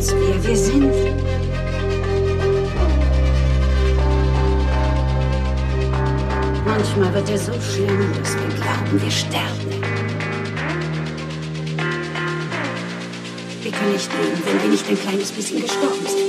sind. Manchmal wird er so schlimm, dass wir glauben, wir sterben. Wir können nicht leben, wenn wir nicht ein kleines bisschen gestorben sind.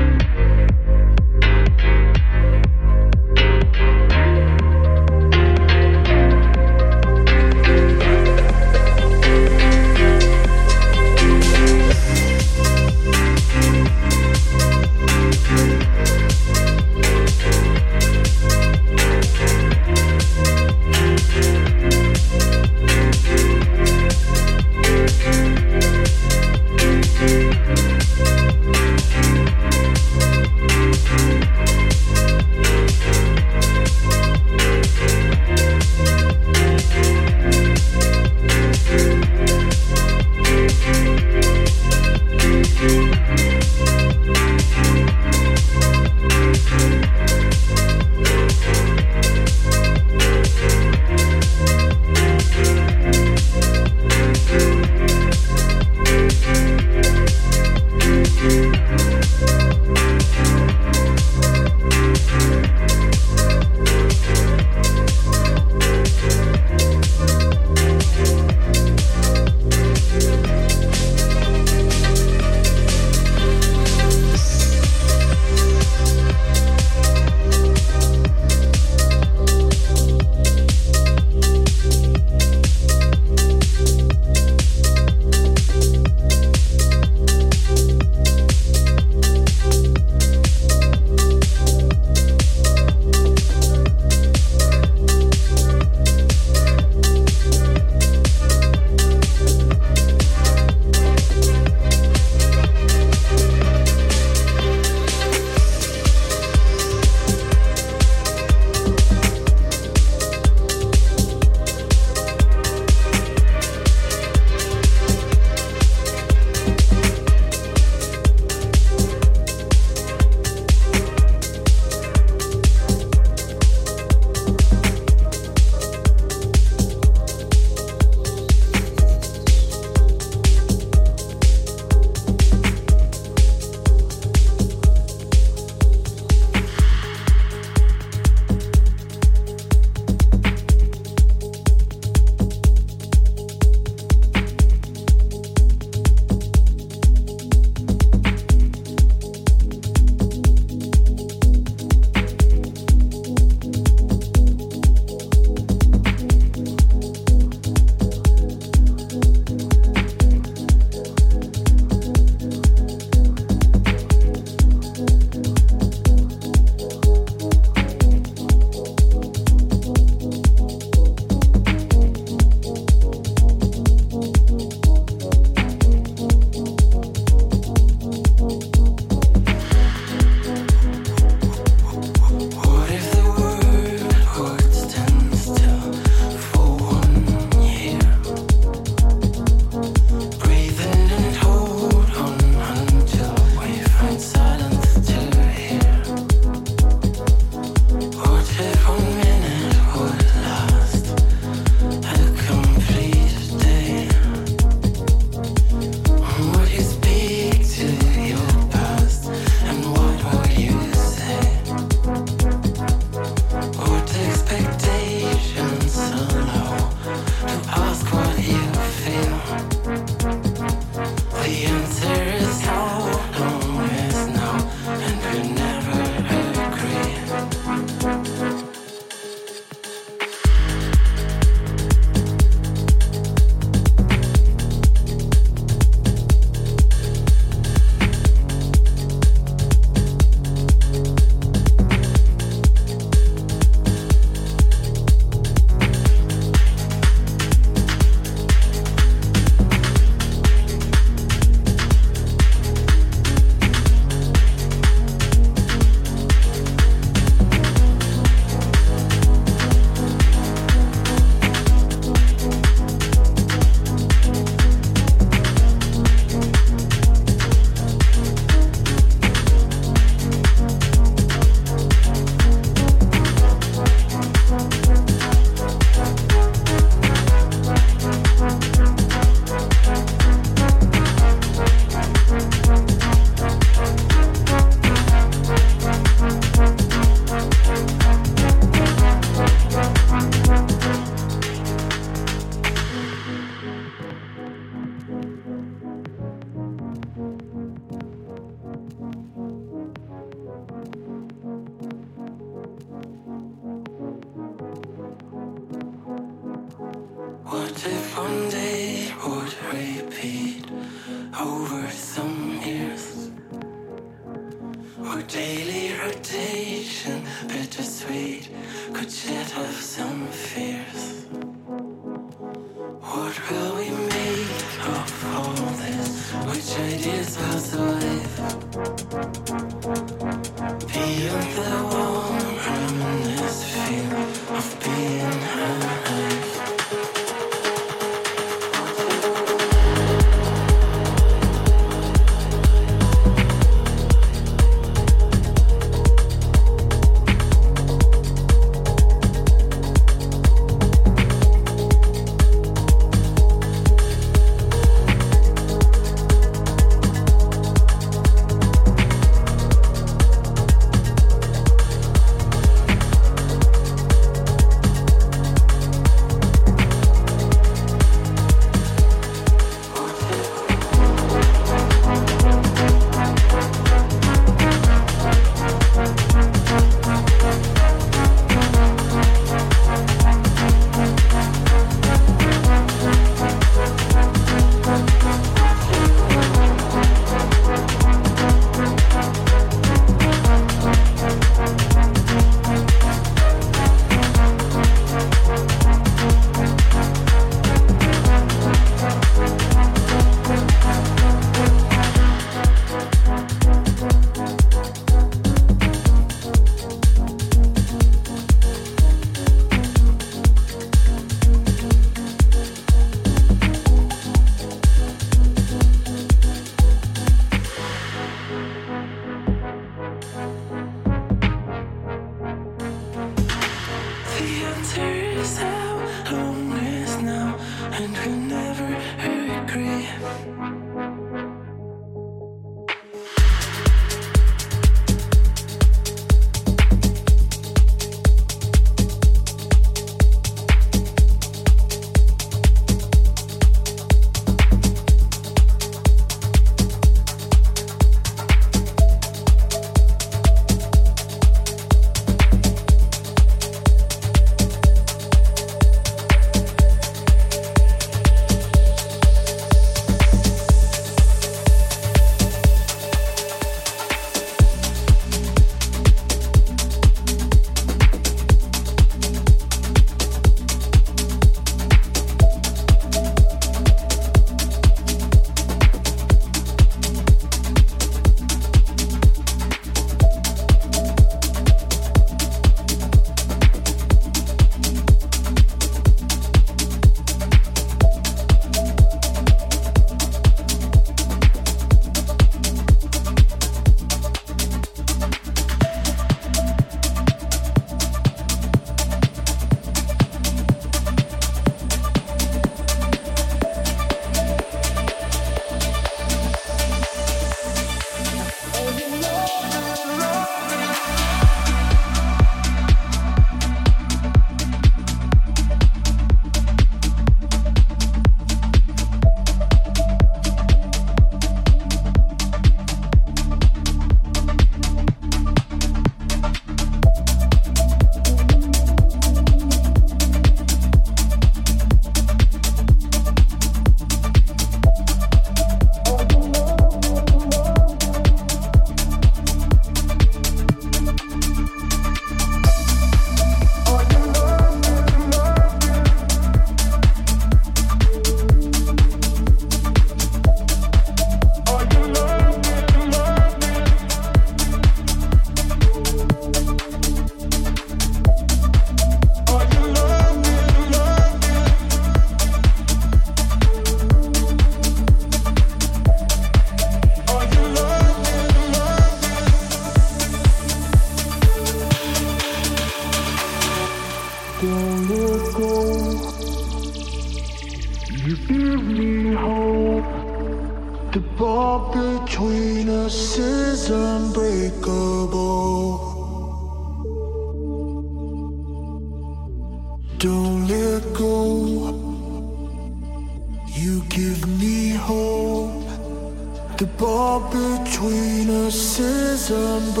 The bond between us is unbreakable.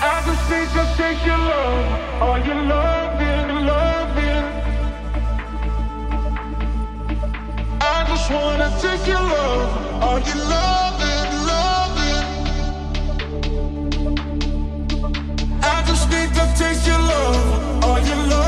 I just need to take your love, all your loving, loving. I just wanna take your love, all your loving, loving. I just need to take your love, all your loving?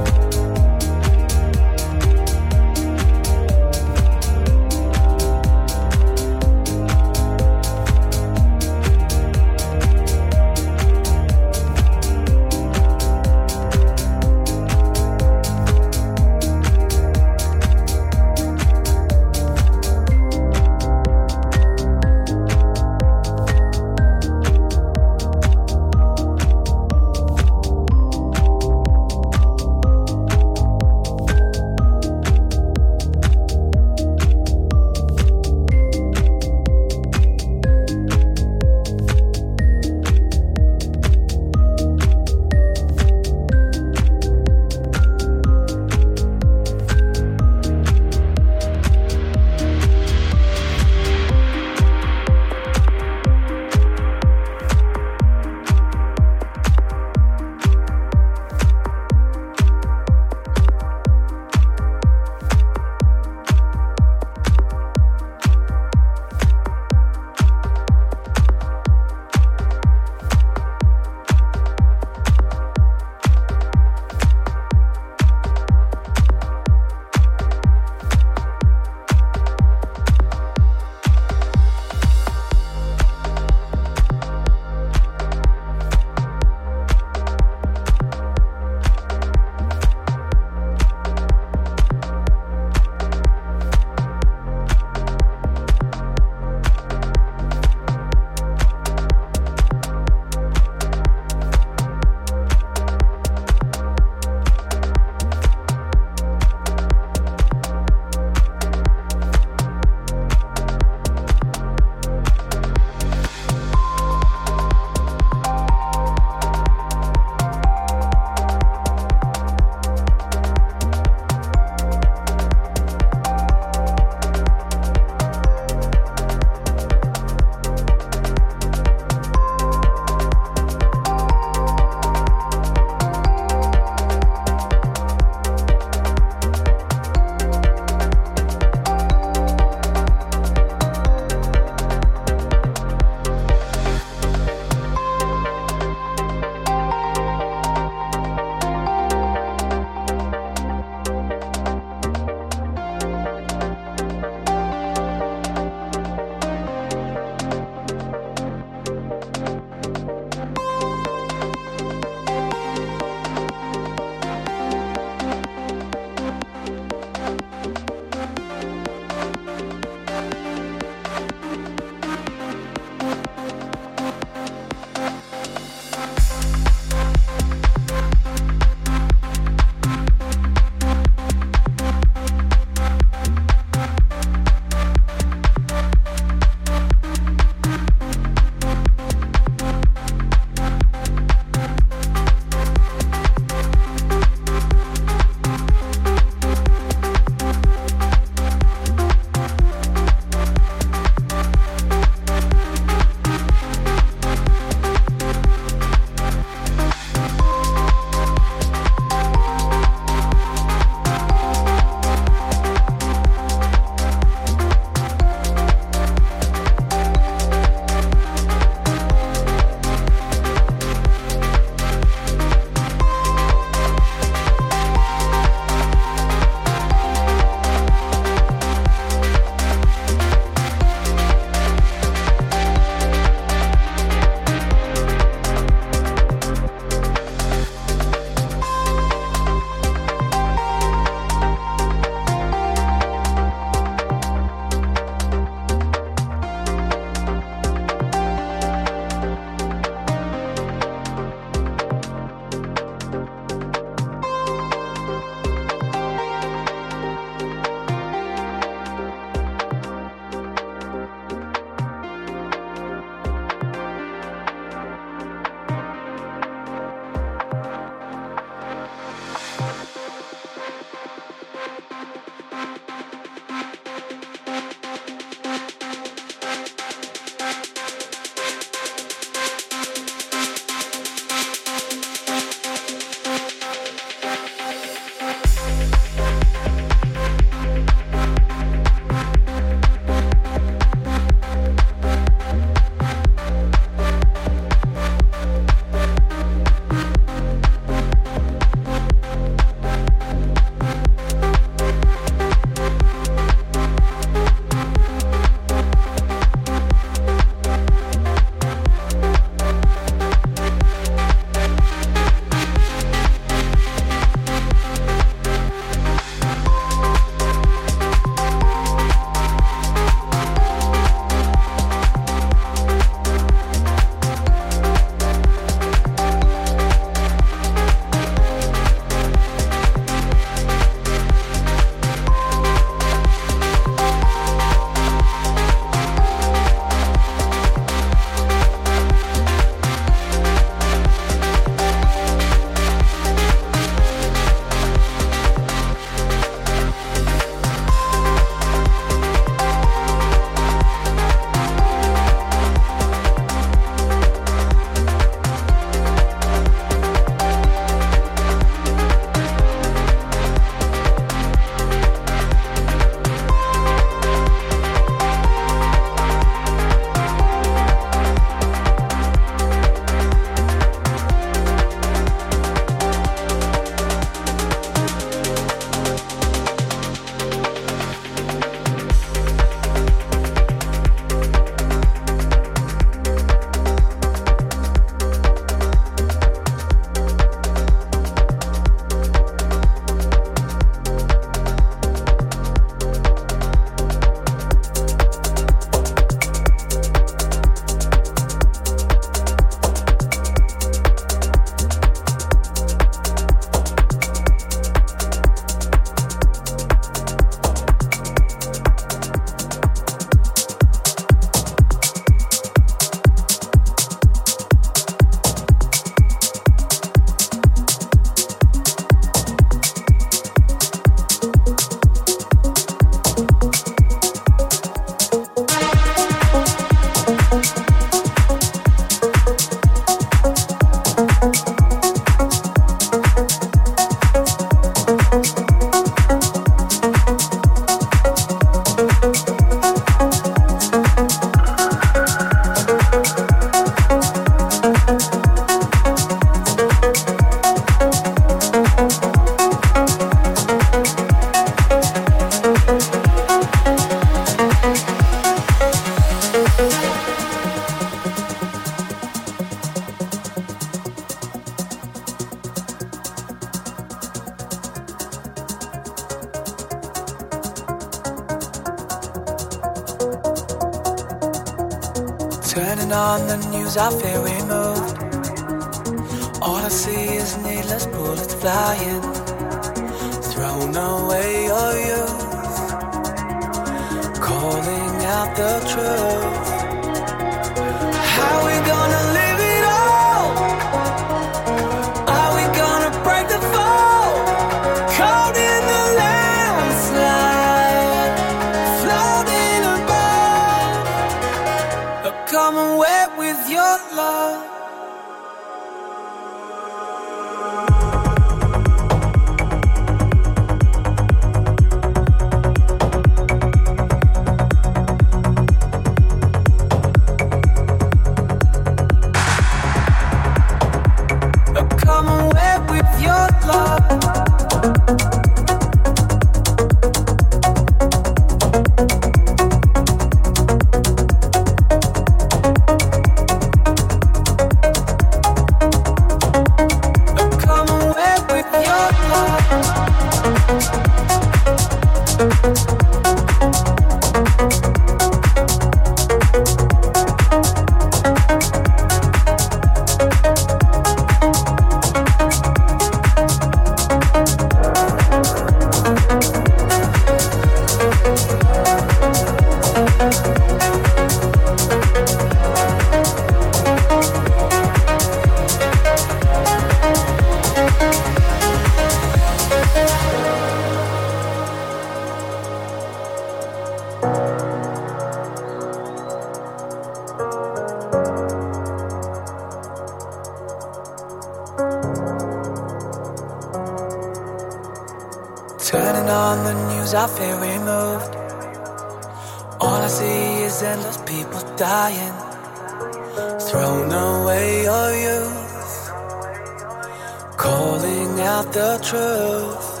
out the truth.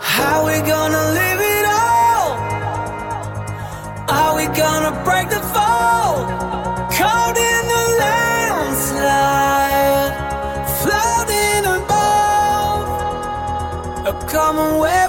How we gonna live it all? Are we gonna break the fall? Caught in the landslide, floating above a common way.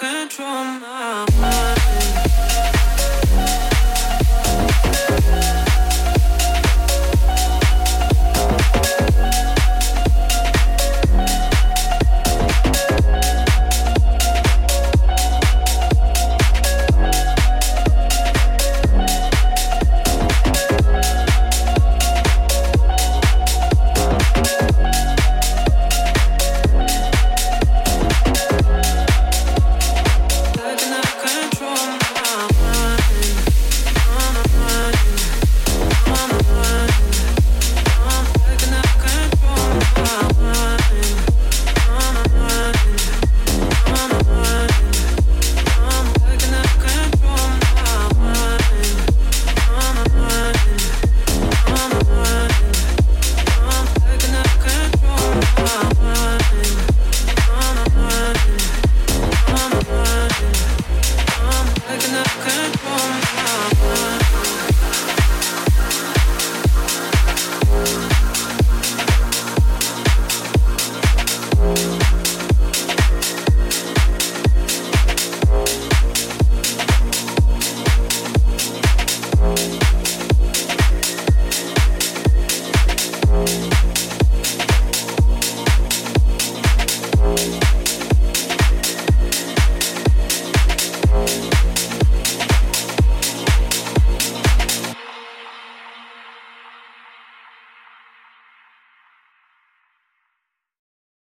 Control my